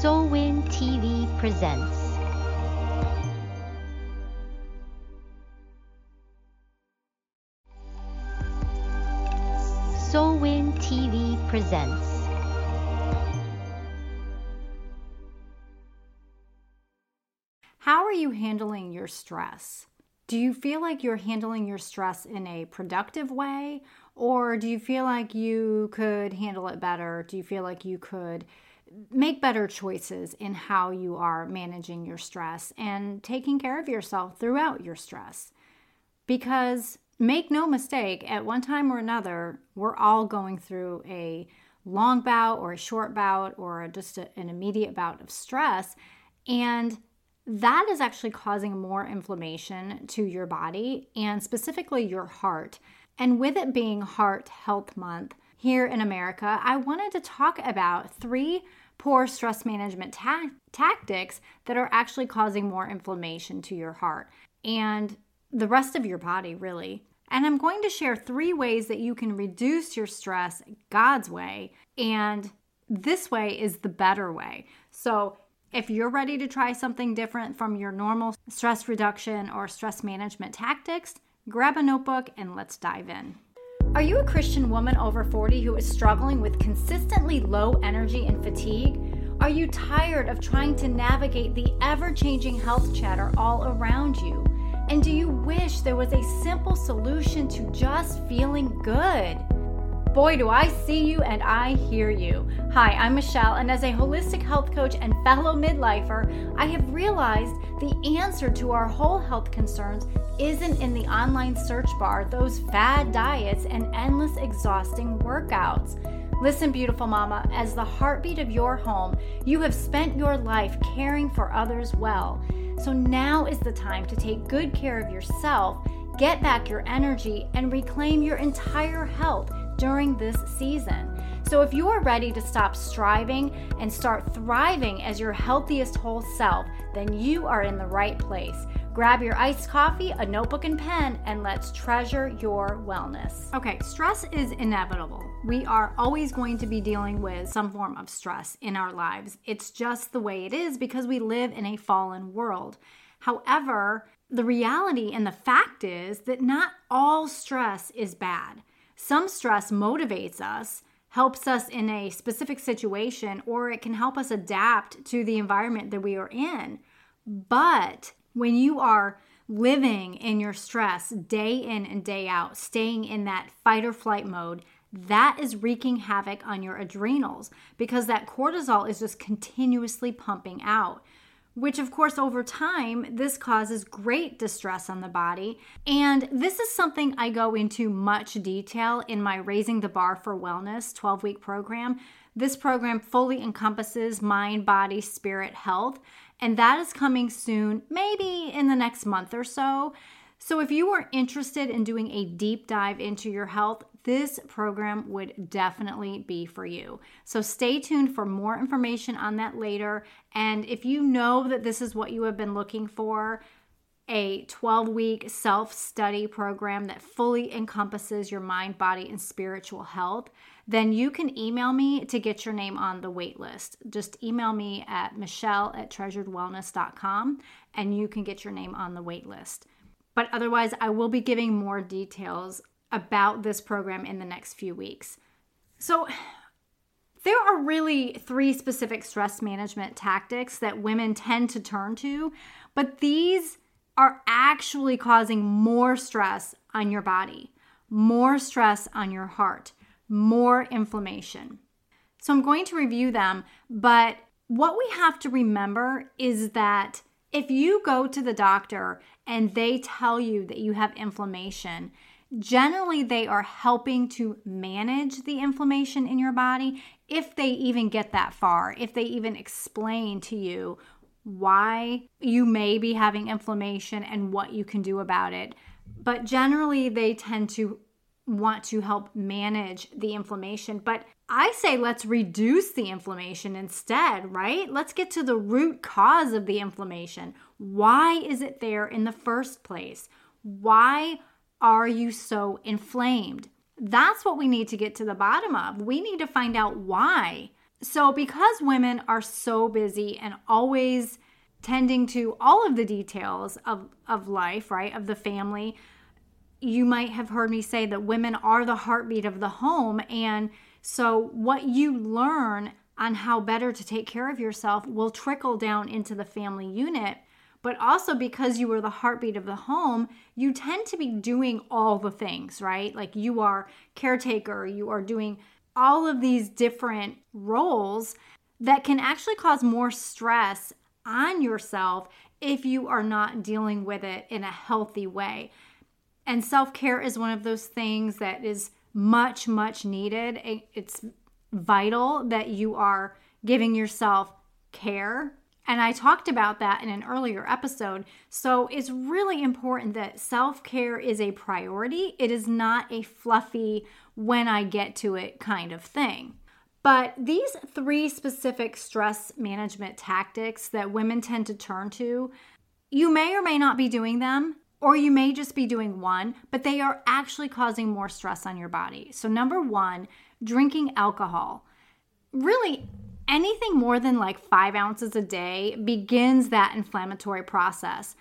Soulwin TV presents. Soulwin TV presents. How are you handling your stress? Do you feel like you're handling your stress in a productive way? Or do you feel like you could handle it better? Do you feel like you could make better choices in how you are managing your stress and taking care of yourself throughout your stress? Because make no mistake, at one time or another, we're all going through a long bout or a short bout or just a, an immediate bout of stress. And that is actually causing more inflammation to your body and specifically your heart. And with it being Heart Health Month here in America, I wanted to talk about three poor stress management ta- tactics that are actually causing more inflammation to your heart and the rest of your body, really. And I'm going to share three ways that you can reduce your stress God's way. And this way is the better way. So, if you're ready to try something different from your normal stress reduction or stress management tactics, grab a notebook and let's dive in. Are you a Christian woman over 40 who is struggling with consistently low energy and fatigue? Are you tired of trying to navigate the ever changing health chatter all around you? And do you wish there was a simple solution to just feeling good? Boy, do I see you and I hear you. Hi, I'm Michelle, and as a holistic health coach and fellow midlifer, I have realized the answer to our whole health concerns isn't in the online search bar, those fad diets, and endless exhausting workouts. Listen, beautiful mama, as the heartbeat of your home, you have spent your life caring for others well. So now is the time to take good care of yourself, get back your energy, and reclaim your entire health during this season. So, if you are ready to stop striving and start thriving as your healthiest whole self, then you are in the right place. Grab your iced coffee, a notebook, and pen, and let's treasure your wellness. Okay, stress is inevitable. We are always going to be dealing with some form of stress in our lives. It's just the way it is because we live in a fallen world. However, the reality and the fact is that not all stress is bad. Some stress motivates us, helps us in a specific situation, or it can help us adapt to the environment that we are in. But when you are living in your stress day in and day out, staying in that fight or flight mode, that is wreaking havoc on your adrenals because that cortisol is just continuously pumping out which of course over time this causes great distress on the body. And this is something i go into much detail in my raising the bar for wellness 12 week program. This program fully encompasses mind body spirit health and that is coming soon maybe in the next month or so so if you are interested in doing a deep dive into your health this program would definitely be for you. So stay tuned for more information on that later. And if you know that this is what you have been looking for, a 12 week self study program that fully encompasses your mind, body, and spiritual health, then you can email me to get your name on the wait list. Just email me at michelle at treasuredwellness.com and you can get your name on the wait list. But otherwise, I will be giving more details about this program in the next few weeks. So, there are really three specific stress management tactics that women tend to turn to, but these are actually causing more stress on your body, more stress on your heart, more inflammation. So, I'm going to review them, but what we have to remember is that if you go to the doctor and they tell you that you have inflammation, Generally, they are helping to manage the inflammation in your body if they even get that far, if they even explain to you why you may be having inflammation and what you can do about it. But generally, they tend to want to help manage the inflammation. But I say let's reduce the inflammation instead, right? Let's get to the root cause of the inflammation. Why is it there in the first place? Why are you so inflamed? That's what we need to get to the bottom of. We need to find out why. So, because women are so busy and always tending to all of the details of, of life, right, of the family, you might have heard me say that women are the heartbeat of the home. And so, what you learn on how better to take care of yourself will trickle down into the family unit. But also, because you are the heartbeat of the home, you tend to be doing all the things, right? Like you are caretaker, you are doing all of these different roles that can actually cause more stress on yourself if you are not dealing with it in a healthy way. And self care is one of those things that is much, much needed. It's vital that you are giving yourself care. And I talked about that in an earlier episode. So it's really important that self care is a priority. It is not a fluffy, when I get to it kind of thing. But these three specific stress management tactics that women tend to turn to, you may or may not be doing them, or you may just be doing one, but they are actually causing more stress on your body. So, number one, drinking alcohol. Really, anything more than like five ounces a day begins that inflammatory process.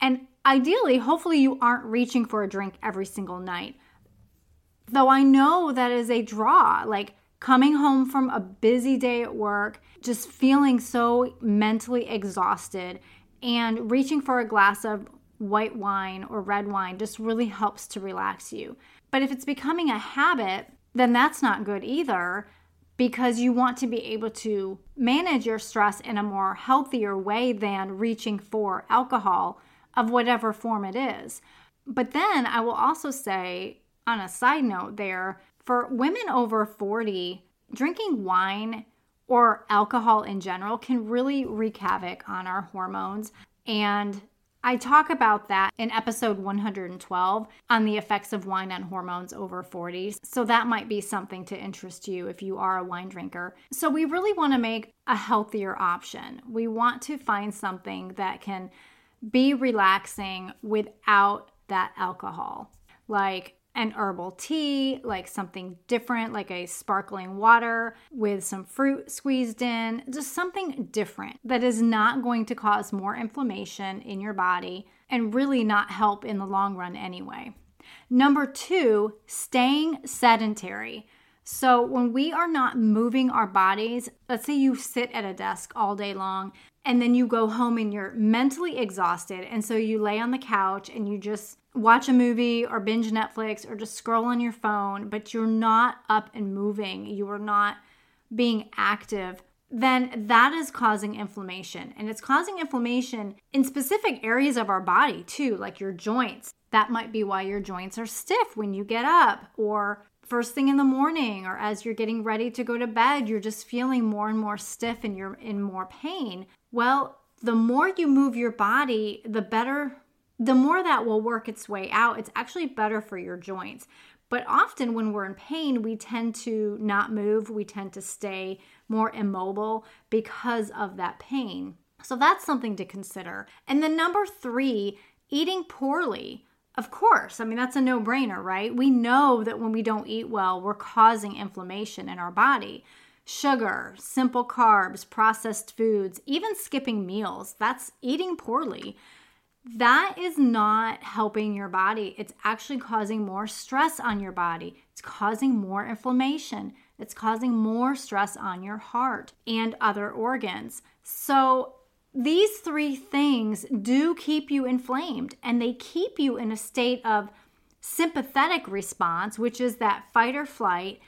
And ideally, hopefully, you aren't reaching for a drink every single night. Though I know that is a draw. Like coming home from a busy day at work, just feeling so mentally exhausted, and reaching for a glass of white wine or red wine just really helps to relax you. But if it's becoming a habit, then that's not good either because you want to be able to manage your stress in a more healthier way than reaching for alcohol of whatever form it is. But then I will also say, on a side note, there, for women over 40, drinking wine or alcohol in general can really wreak havoc on our hormones. And I talk about that in episode 112 on the effects of wine on hormones over 40. So that might be something to interest you if you are a wine drinker. So we really want to make a healthier option. We want to find something that can be relaxing without that alcohol. Like an herbal tea, like something different, like a sparkling water with some fruit squeezed in, just something different that is not going to cause more inflammation in your body and really not help in the long run anyway. Number two, staying sedentary. So, when we are not moving our bodies, let's say you sit at a desk all day long and then you go home and you're mentally exhausted. And so you lay on the couch and you just watch a movie or binge Netflix or just scroll on your phone, but you're not up and moving, you are not being active, then that is causing inflammation. And it's causing inflammation in specific areas of our body too, like your joints. That might be why your joints are stiff when you get up, or first thing in the morning, or as you're getting ready to go to bed, you're just feeling more and more stiff and you're in more pain. Well, the more you move your body, the better the more that will work its way out, it's actually better for your joints. But often when we're in pain, we tend to not move, we tend to stay more immobile because of that pain. So that's something to consider. And then number three, eating poorly. Of course, I mean, that's a no brainer, right? We know that when we don't eat well, we're causing inflammation in our body. Sugar, simple carbs, processed foods, even skipping meals, that's eating poorly that is not helping your body. It's actually causing more stress on your body. It's causing more inflammation. It's causing more stress on your heart and other organs. So, these three things do keep you inflamed and they keep you in a state of sympathetic response, which is that fight or flight,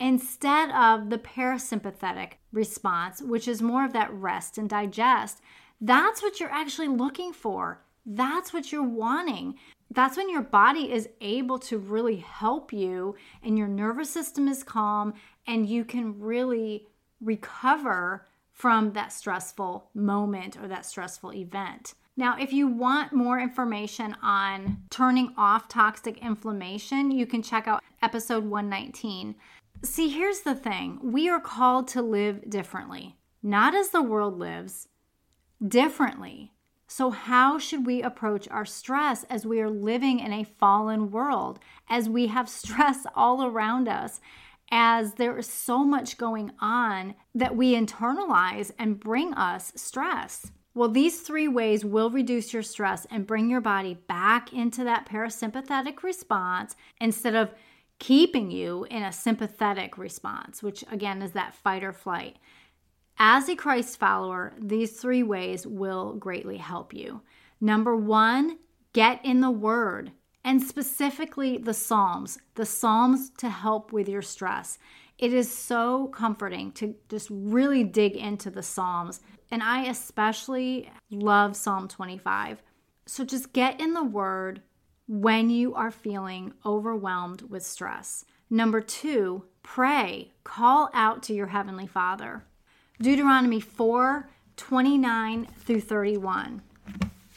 instead of the parasympathetic response, which is more of that rest and digest. That's what you're actually looking for that's what you're wanting. That's when your body is able to really help you and your nervous system is calm and you can really recover from that stressful moment or that stressful event. Now, if you want more information on turning off toxic inflammation, you can check out episode 119. See, here's the thing we are called to live differently, not as the world lives, differently. So, how should we approach our stress as we are living in a fallen world, as we have stress all around us? as there is so much going on that we internalize and bring us stress. Well, these three ways will reduce your stress and bring your body back into that parasympathetic response instead of keeping you in a sympathetic response, which again is that fight or flight. As a Christ follower, these three ways will greatly help you. Number one, get in the Word and specifically the Psalms, the Psalms to help with your stress. It is so comforting to just really dig into the Psalms. And I especially love Psalm 25. So just get in the Word when you are feeling overwhelmed with stress. Number two, pray. Call out to your Heavenly Father. Deuteronomy 4 29 through 31.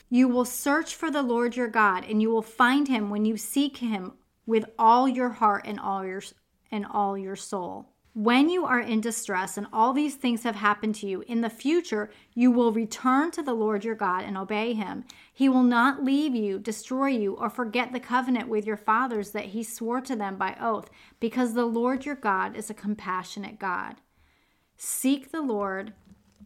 You will search for the Lord your God, and you will find him when you seek him with all your heart and all your and all your soul. When you are in distress and all these things have happened to you, in the future you will return to the Lord your God and obey him. He will not leave you, destroy you, or forget the covenant with your fathers that he swore to them by oath, because the Lord your God is a compassionate God. Seek the Lord,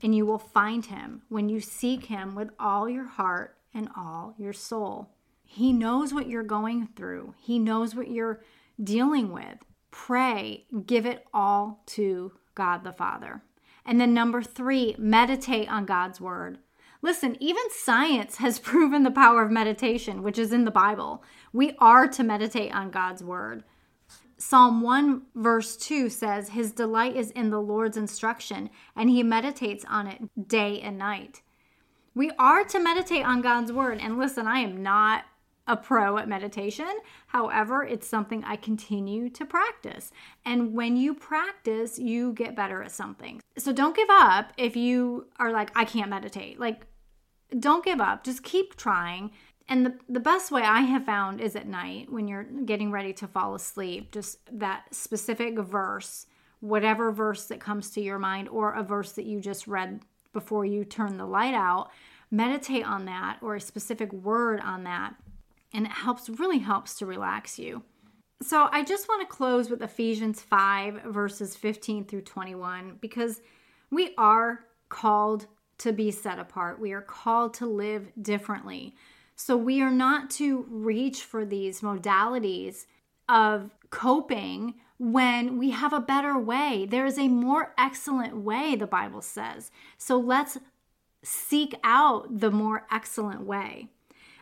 and you will find him when you seek him with all your heart and all your soul. He knows what you're going through, he knows what you're dealing with. Pray, give it all to God the Father. And then, number three, meditate on God's word. Listen, even science has proven the power of meditation, which is in the Bible. We are to meditate on God's word. Psalm 1, verse 2 says, His delight is in the Lord's instruction, and he meditates on it day and night. We are to meditate on God's word. And listen, I am not a pro at meditation. However, it's something I continue to practice. And when you practice, you get better at something. So don't give up if you are like, I can't meditate. Like, don't give up. Just keep trying and the, the best way I have found is at night when you're getting ready to fall asleep, just that specific verse, whatever verse that comes to your mind, or a verse that you just read before you turn the light out, meditate on that or a specific word on that. And it helps, really helps to relax you. So I just want to close with Ephesians 5, verses 15 through 21, because we are called to be set apart. We are called to live differently. So we are not to reach for these modalities of coping when we have a better way. There is a more excellent way, the Bible says. So let's seek out the more excellent way.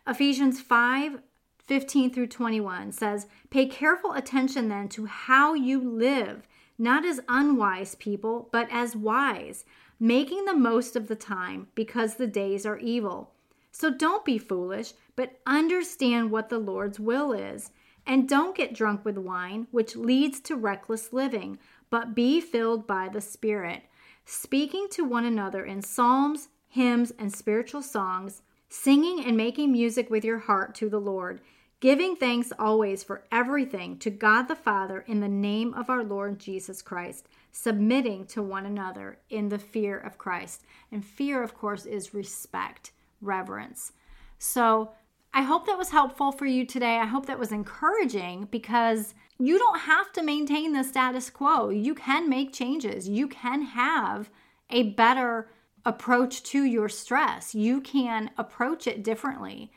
Ephesians 5 15 through 21 says, Pay careful attention then to how you live, not as unwise people, but as wise, making the most of the time because the days are evil. So don't be foolish, but understand what the Lord's will is. And don't get drunk with wine, which leads to reckless living, but be filled by the Spirit, speaking to one another in psalms, hymns, and spiritual songs, singing and making music with your heart to the Lord, giving thanks always for everything to God the Father in the name of our Lord Jesus Christ, submitting to one another in the fear of Christ. And fear, of course, is respect reverence. So I hope that was helpful for you today. I hope that was encouraging because you don't have to maintain the status quo. You can make changes. You can have a better approach to your stress. You can approach it differently.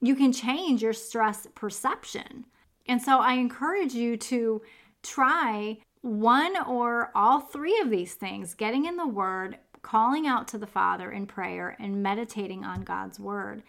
You can change your stress perception. And so I encourage you to try one or all three of these things getting in the Word, calling out to the Father in prayer and meditating on God's word.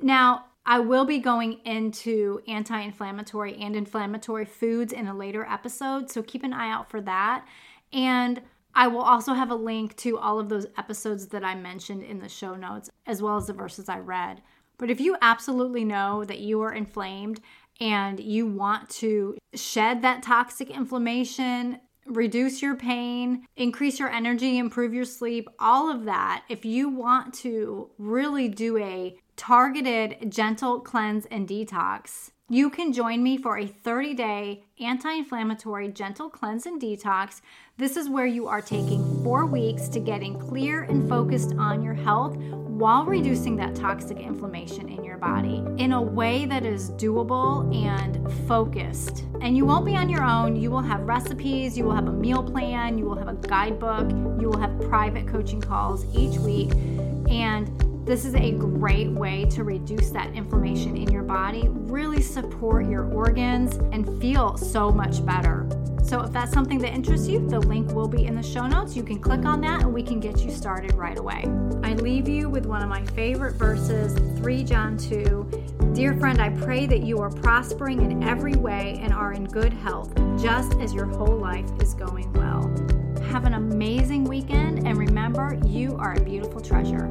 Now, I will be going into anti inflammatory and inflammatory foods in a later episode, so keep an eye out for that. And I will also have a link to all of those episodes that I mentioned in the show notes, as well as the verses I read. But if you absolutely know that you are inflamed and you want to shed that toxic inflammation, reduce your pain, increase your energy, improve your sleep, all of that. If you want to really do a targeted gentle cleanse and detox. You can join me for a 30 day anti inflammatory gentle cleanse and detox. This is where you are taking four weeks to getting clear and focused on your health while reducing that toxic inflammation in your body in a way that is doable and focused. And you won't be on your own. You will have recipes, you will have a meal plan, you will have a guidebook, you will have private coaching calls each week. And this is a great way to reduce that inflammation in your body, really support your organs, and feel so much better. So, if that's something that interests you, the link will be in the show notes. You can click on that and we can get you started right away. I leave you with one of my favorite verses, 3 John 2. Dear friend, I pray that you are prospering in every way and are in good health, just as your whole life is going well. Have an amazing weekend, and remember, you are a beautiful treasure.